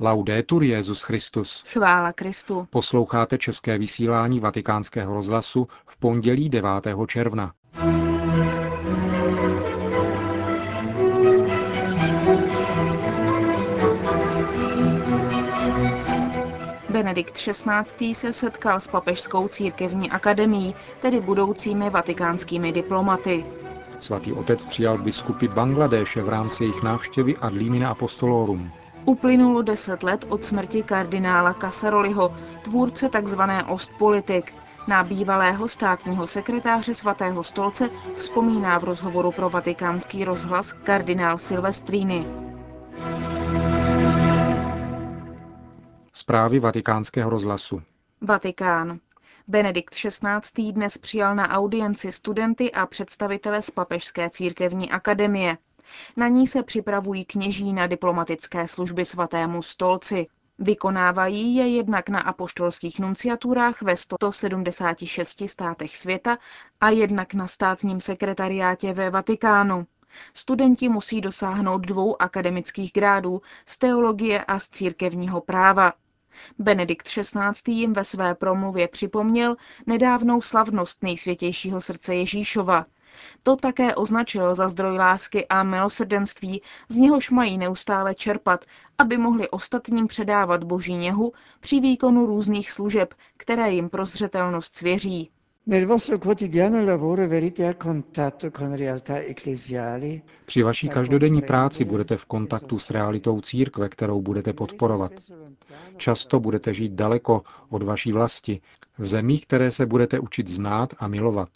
Laudetur Jezus Christus. Chvála Kristu. Posloucháte české vysílání Vatikánského rozhlasu v pondělí 9. června. Benedikt XVI. se setkal s papežskou církevní akademií, tedy budoucími vatikánskými diplomaty. Svatý otec přijal biskupy Bangladéše v rámci jejich návštěvy ad limina apostolorum. Uplynulo deset let od smrti kardinála Casaroliho, tvůrce tzv. Ostpolitik. Na bývalého státního sekretáře svatého stolce vzpomíná v rozhovoru pro vatikánský rozhlas kardinál Silvestrini. Zprávy vatikánského rozhlasu. Vatikán. Benedikt XVI. dnes přijal na audienci studenty a představitele z Papežské církevní akademie. Na ní se připravují kněží na diplomatické služby svatému stolci. Vykonávají je jednak na apoštolských nunciaturách ve 176 státech světa a jednak na státním sekretariátě ve Vatikánu. Studenti musí dosáhnout dvou akademických grádů z teologie a z církevního práva. Benedikt XVI. jim ve své promluvě připomněl nedávnou slavnost nejsvětějšího srdce Ježíšova. To také označil za zdroj lásky a milosrdenství, z něhož mají neustále čerpat, aby mohli ostatním předávat boží něhu při výkonu různých služeb, které jim prozřetelnost svěří. Při vaší každodenní práci budete v kontaktu s realitou církve, kterou budete podporovat. Často budete žít daleko od vaší vlasti, v zemích, které se budete učit znát a milovat.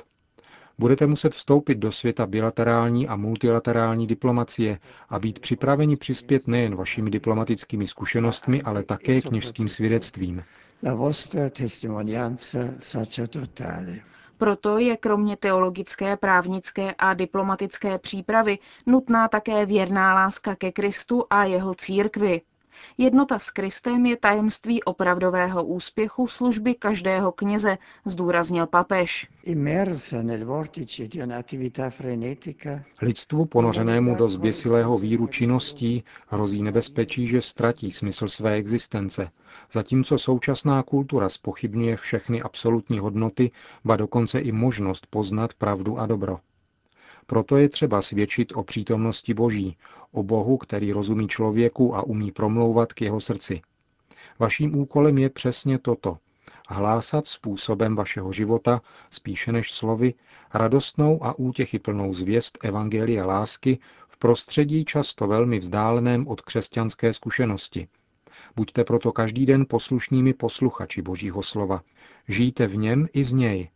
Budete muset vstoupit do světa bilaterální a multilaterální diplomacie a být připraveni přispět nejen vašimi diplomatickými zkušenostmi, ale také kněžským svědectvím. Proto je kromě teologické, právnické a diplomatické přípravy nutná také věrná láska ke Kristu a jeho církvi. Jednota s Kristem je tajemství opravdového úspěchu služby každého kněze, zdůraznil papež. Lidstvu ponořenému do zběsilého víru činností hrozí nebezpečí, že ztratí smysl své existence, zatímco současná kultura spochybňuje všechny absolutní hodnoty, ba dokonce i možnost poznat pravdu a dobro. Proto je třeba svědčit o přítomnosti Boží, o Bohu, který rozumí člověku a umí promlouvat k jeho srdci. Vaším úkolem je přesně toto. Hlásat způsobem vašeho života, spíše než slovy, radostnou a útěchy plnou zvěst Evangelia lásky v prostředí často velmi vzdáleném od křesťanské zkušenosti. Buďte proto každý den poslušnými posluchači Božího slova. Žijte v něm i z něj,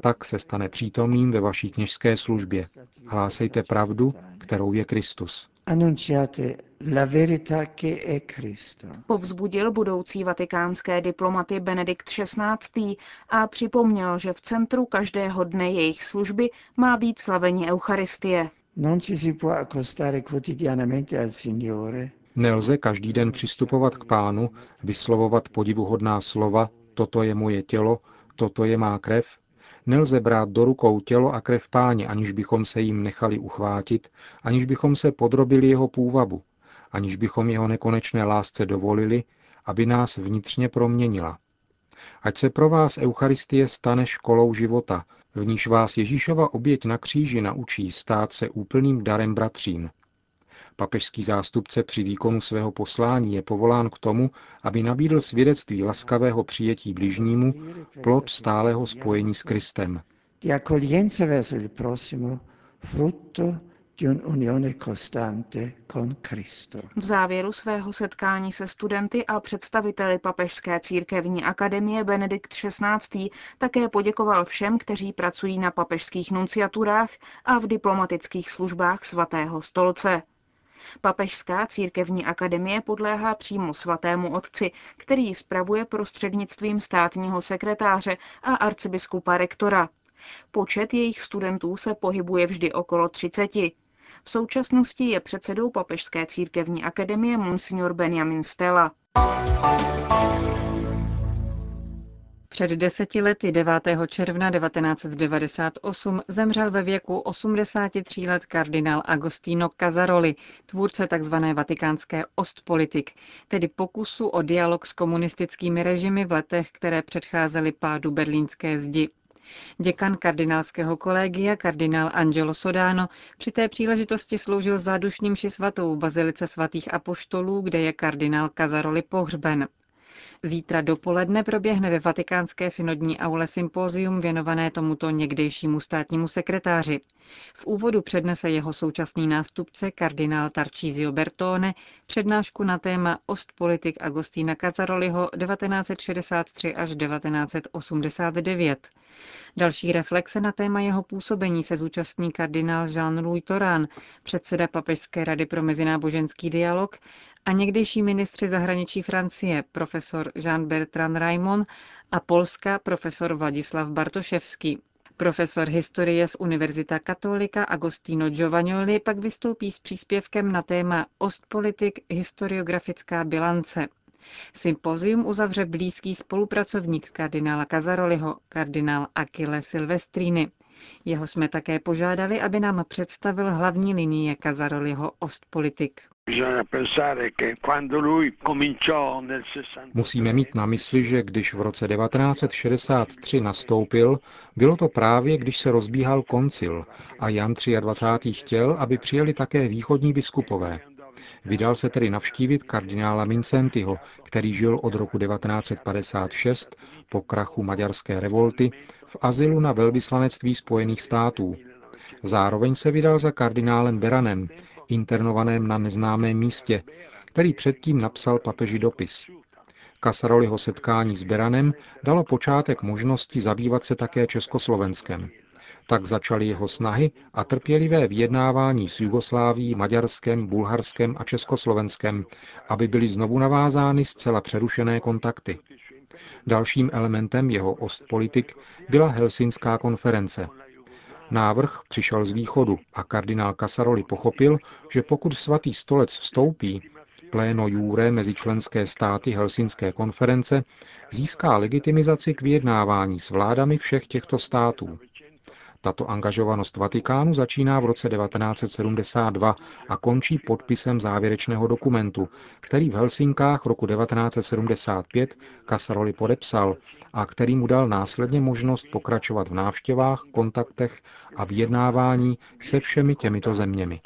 tak se stane přítomným ve vaší kněžské službě. Hlásejte pravdu, kterou je Kristus. annunciate la verità che è Cristo. Povzbudil budoucí vatikánské diplomaty Benedikt XVI. a připomněl, že v centru každého dne jejich služby má být slavení Eucharistie. Non ci si può accostare quotidianamente al Signore Nelze každý den přistupovat k pánu, vyslovovat podivuhodná slova, toto je moje tělo, toto je má krev, Nelze brát do rukou tělo a krev páně, aniž bychom se jim nechali uchvátit, aniž bychom se podrobili jeho půvabu, aniž bychom jeho nekonečné lásce dovolili, aby nás vnitřně proměnila. Ať se pro vás Eucharistie stane školou života, v níž vás Ježíšova oběť na kříži naučí stát se úplným darem bratřím. Papežský zástupce při výkonu svého poslání je povolán k tomu, aby nabídl svědectví laskavého přijetí bližnímu, plod stálého spojení s Kristem. V závěru svého setkání se studenty a představiteli Papežské církevní akademie Benedikt XVI. také poděkoval všem, kteří pracují na papežských nunciaturách a v diplomatických službách svatého stolce. Papežská církevní akademie podléhá přímo svatému otci, který ji spravuje prostřednictvím státního sekretáře a arcibiskupa rektora. Počet jejich studentů se pohybuje vždy okolo 30. V současnosti je předsedou Papežské církevní akademie Monsignor Benjamin Stella. Před deseti lety 9. června 1998 zemřel ve věku 83 let kardinál Agostino Casaroli, tvůrce tzv. vatikánské ostpolitik, tedy pokusu o dialog s komunistickými režimy v letech, které předcházely pádu berlínské zdi. Děkan kardinálského kolegia, kardinál Angelo Sodano, při té příležitosti sloužil zádušním ši svatou v Bazilice svatých apoštolů, kde je kardinál Kazaroli pohřben. Zítra dopoledne proběhne ve vatikánské synodní aule sympózium věnované tomuto někdejšímu státnímu sekretáři. V úvodu přednese jeho současný nástupce kardinál Tarcísio Bertone přednášku na téma Ostpolitik Agostína Cazaroliho 1963 až 1989. Další reflexe na téma jeho působení se zúčastní kardinál Jean-Louis Torán, předseda Papežské rady pro mezináboženský dialog a někdejší ministři zahraničí Francie, profesor Jean-Bertrand Raimond a Polska, profesor Vladislav Bartoševský. Profesor historie z Univerzita Katolika Agostino Giovagnoli pak vystoupí s příspěvkem na téma Ostpolitik historiografická bilance. Sympozium uzavře blízký spolupracovník kardinála Kazaroliho, kardinál Achille Silvestrini. Jeho jsme také požádali, aby nám představil hlavní linie Kazaroliho Ostpolitik. Musíme mít na mysli, že když v roce 1963 nastoupil, bylo to právě, když se rozbíhal koncil a Jan 23. chtěl, aby přijeli také východní biskupové. Vydal se tedy navštívit kardinála Mincentiho, který žil od roku 1956 po krachu maďarské revolty v azylu na velvyslanectví Spojených států. Zároveň se vydal za kardinálem Beranem, internovaném na neznámém místě, který předtím napsal papeži dopis. Kasaroliho setkání s Beranem dalo počátek možnosti zabývat se také Československem. Tak začaly jeho snahy a trpělivé vyjednávání s Jugosláví, Maďarskem, Bulharskem a Československem, aby byly znovu navázány zcela přerušené kontakty. Dalším elementem jeho ostpolitik byla Helsinská konference. Návrh přišel z východu a kardinál Casaroli pochopil, že pokud svatý stolec vstoupí, pléno jure mezi členské státy Helsinské konference získá legitimizaci k vyjednávání s vládami všech těchto států. Tato angažovanost Vatikánu začíná v roce 1972 a končí podpisem závěrečného dokumentu, který v Helsinkách roku 1975 Casaroli podepsal a který mu dal následně možnost pokračovat v návštěvách, kontaktech a vyjednávání se všemi těmito zeměmi.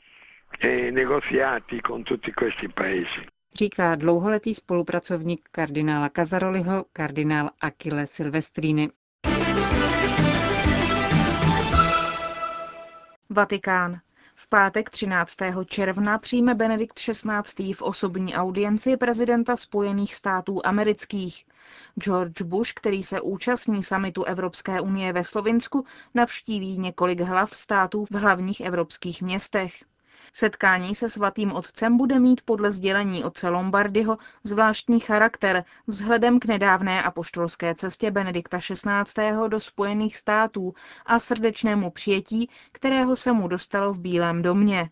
Říká dlouholetý spolupracovník kardinála Kazaroliho, kardinál Achille Silvestrini. Vatikán. V pátek 13. června přijme Benedikt XVI. v osobní audienci prezidenta Spojených států amerických. George Bush, který se účastní samitu Evropské unie ve Slovinsku, navštíví několik hlav států v hlavních evropských městech. Setkání se svatým otcem bude mít podle sdělení otce Lombardyho zvláštní charakter vzhledem k nedávné apoštolské cestě Benedikta XVI. do Spojených států a srdečnému přijetí, kterého se mu dostalo v Bílém domě.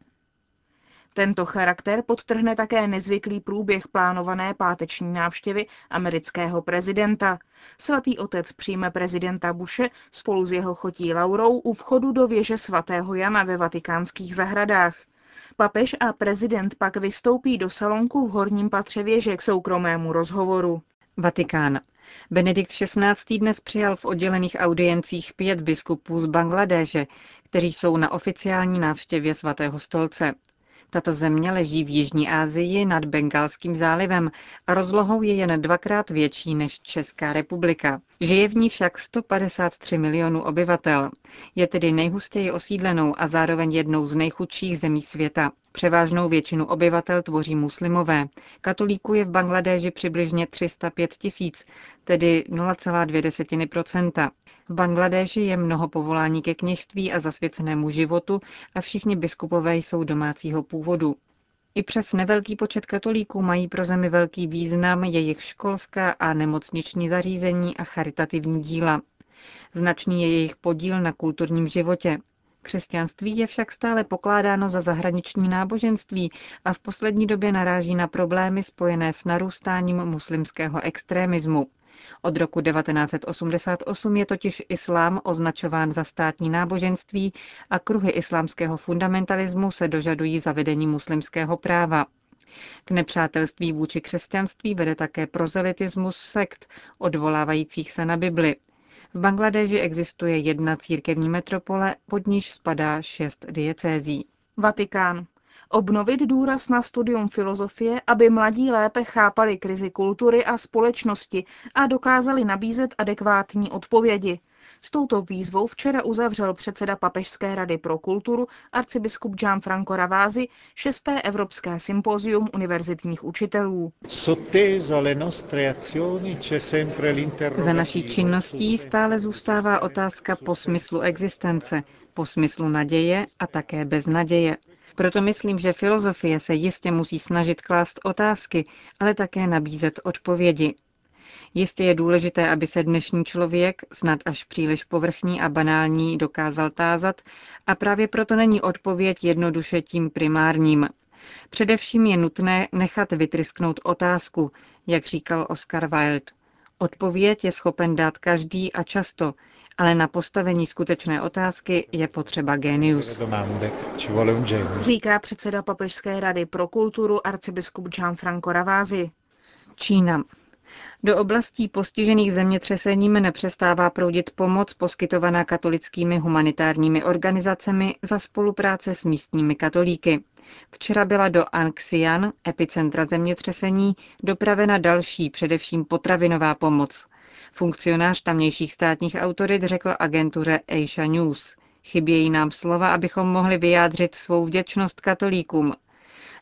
Tento charakter podtrhne také nezvyklý průběh plánované páteční návštěvy amerického prezidenta. Svatý otec přijme prezidenta Bushe spolu s jeho chotí Laurou u vchodu do věže svatého Jana ve vatikánských zahradách. Papež a prezident pak vystoupí do salonku v horním patře věže k soukromému rozhovoru. Vatikán. Benedikt XVI. dnes přijal v oddělených audiencích pět biskupů z Bangladéže, kteří jsou na oficiální návštěvě svatého stolce. Tato země leží v Jižní Asii nad Bengalským zálivem a rozlohou je jen dvakrát větší než Česká republika. Žije v ní však 153 milionů obyvatel. Je tedy nejhustěji osídlenou a zároveň jednou z nejchudších zemí světa. Převážnou většinu obyvatel tvoří muslimové. Katolíků je v Bangladéži přibližně 305 tisíc, tedy 0,2% V Bangladéži je mnoho povolání ke kněžství a zasvěcenému životu a všichni biskupové jsou domácího původu. I přes nevelký počet katolíků mají pro zemi velký význam jejich školská a nemocniční zařízení a charitativní díla. Značný je jejich podíl na kulturním životě. Křesťanství je však stále pokládáno za zahraniční náboženství a v poslední době naráží na problémy spojené s narůstáním muslimského extrémismu. Od roku 1988 je totiž islám označován za státní náboženství a kruhy islámského fundamentalismu se dožadují zavedení muslimského práva. K nepřátelství vůči křesťanství vede také prozelitismus sekt, odvolávajících se na Bibli. V Bangladeži existuje jedna církevní metropole, pod níž spadá šest diecézí. Vatikán. Obnovit důraz na studium filozofie, aby mladí lépe chápali krizi kultury a společnosti a dokázali nabízet adekvátní odpovědi. S touto výzvou včera uzavřel předseda Papežské rady pro kulturu arcibiskup Gianfranco Ravázi šesté Evropské sympozium univerzitních učitelů. Za naší činností stále zůstává otázka po smyslu existence, po smyslu naděje a také bez naděje. Proto myslím, že filozofie se jistě musí snažit klást otázky, ale také nabízet odpovědi. Jistě je důležité, aby se dnešní člověk, snad až příliš povrchní a banální, dokázal tázat a právě proto není odpověď jednoduše tím primárním. Především je nutné nechat vytrysknout otázku, jak říkal Oscar Wilde. Odpověď je schopen dát každý a často, ale na postavení skutečné otázky je potřeba genius. Říká předseda Papežské rady pro kulturu arcibiskup Gianfranco Ravázi. Čína. Do oblastí postižených zemětřesením nepřestává proudit pomoc poskytovaná katolickými humanitárními organizacemi za spolupráce s místními katolíky. Včera byla do Anxian, epicentra zemětřesení, dopravena další, především potravinová pomoc. Funkcionář tamnějších státních autorit řekl agentuře Asia News. Chybějí nám slova, abychom mohli vyjádřit svou vděčnost katolíkům.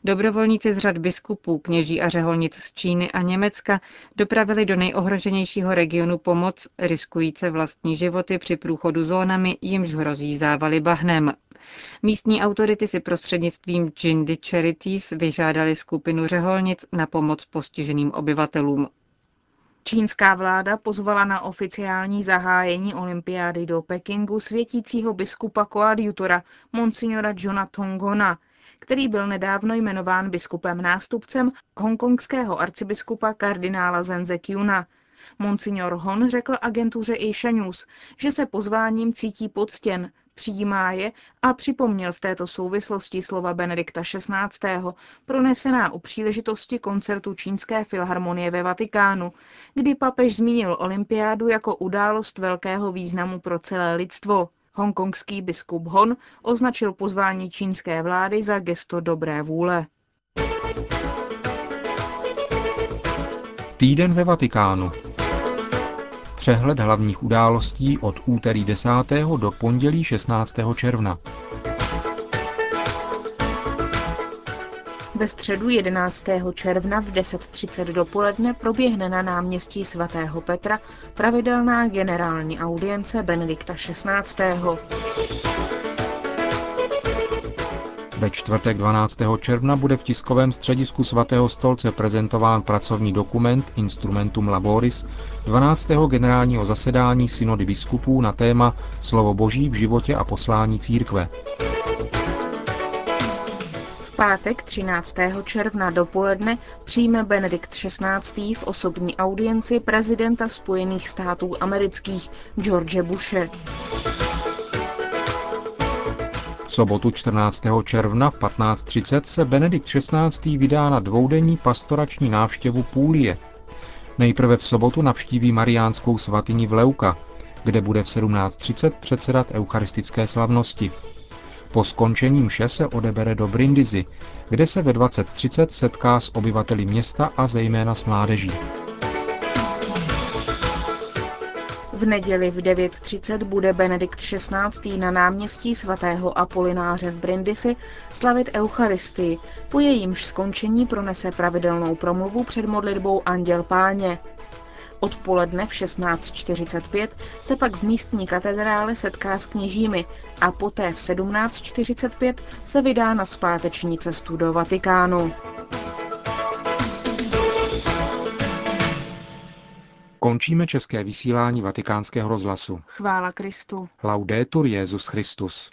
Dobrovolníci z řad biskupů, kněží a řeholnic z Číny a Německa dopravili do nejohroženějšího regionu pomoc, riskujíce vlastní životy při průchodu zónami, jimž hrozí závaly bahnem. Místní autority si prostřednictvím Jindy Charities vyžádali skupinu řeholnic na pomoc postiženým obyvatelům. Čínská vláda pozvala na oficiální zahájení olympiády do Pekingu světícího biskupa koadjutora Monsignora Johna Tongona, který byl nedávno jmenován biskupem nástupcem hongkongského arcibiskupa kardinála Zenze Kyuna. Monsignor Hon řekl agentuře Asia News, že se pozváním cítí poctěn, přijímá je a připomněl v této souvislosti slova Benedikta XVI. pronesená u příležitosti koncertu Čínské filharmonie ve Vatikánu, kdy papež zmínil olympiádu jako událost velkého významu pro celé lidstvo. Hongkongský biskup Hon označil pozvání čínské vlády za gesto dobré vůle. Týden ve Vatikánu. Přehled hlavních událostí od úterý 10. do pondělí 16. června. Ve středu 11. června v 10.30 dopoledne proběhne na náměstí svatého Petra pravidelná generální audience Benedikta XVI. Ve čtvrtek 12. června bude v tiskovém středisku svatého stolce prezentován pracovní dokument Instrumentum Laboris 12. generálního zasedání synody biskupů na téma Slovo Boží v životě a poslání církve pátek 13. června dopoledne přijme Benedikt XVI. v osobní audienci prezidenta Spojených států amerických George Bushe. V sobotu 14. června v 15.30 se Benedikt XVI. vydá na dvoudenní pastorační návštěvu Půlie. Nejprve v sobotu navštíví mariánskou svatyni v Leuka, kde bude v 17.30 předsedat eucharistické slavnosti. Po skončení mše se odebere do Brindisi, kde se ve 20.30 setká s obyvateli města a zejména s mládeží. V neděli v 9.30 bude Benedikt XVI. na náměstí svatého Apolináře v Brindisi slavit Eucharistii, po jejímž skončení pronese pravidelnou promluvu před modlitbou Anděl Páně. Odpoledne v 16.45 se pak v místní katedrále setká s kněžími a poté v 17.45 se vydá na zpáteční cestu do Vatikánu. Končíme české vysílání vatikánského rozhlasu. Chvála Kristu. Laudetur Jezus Christus.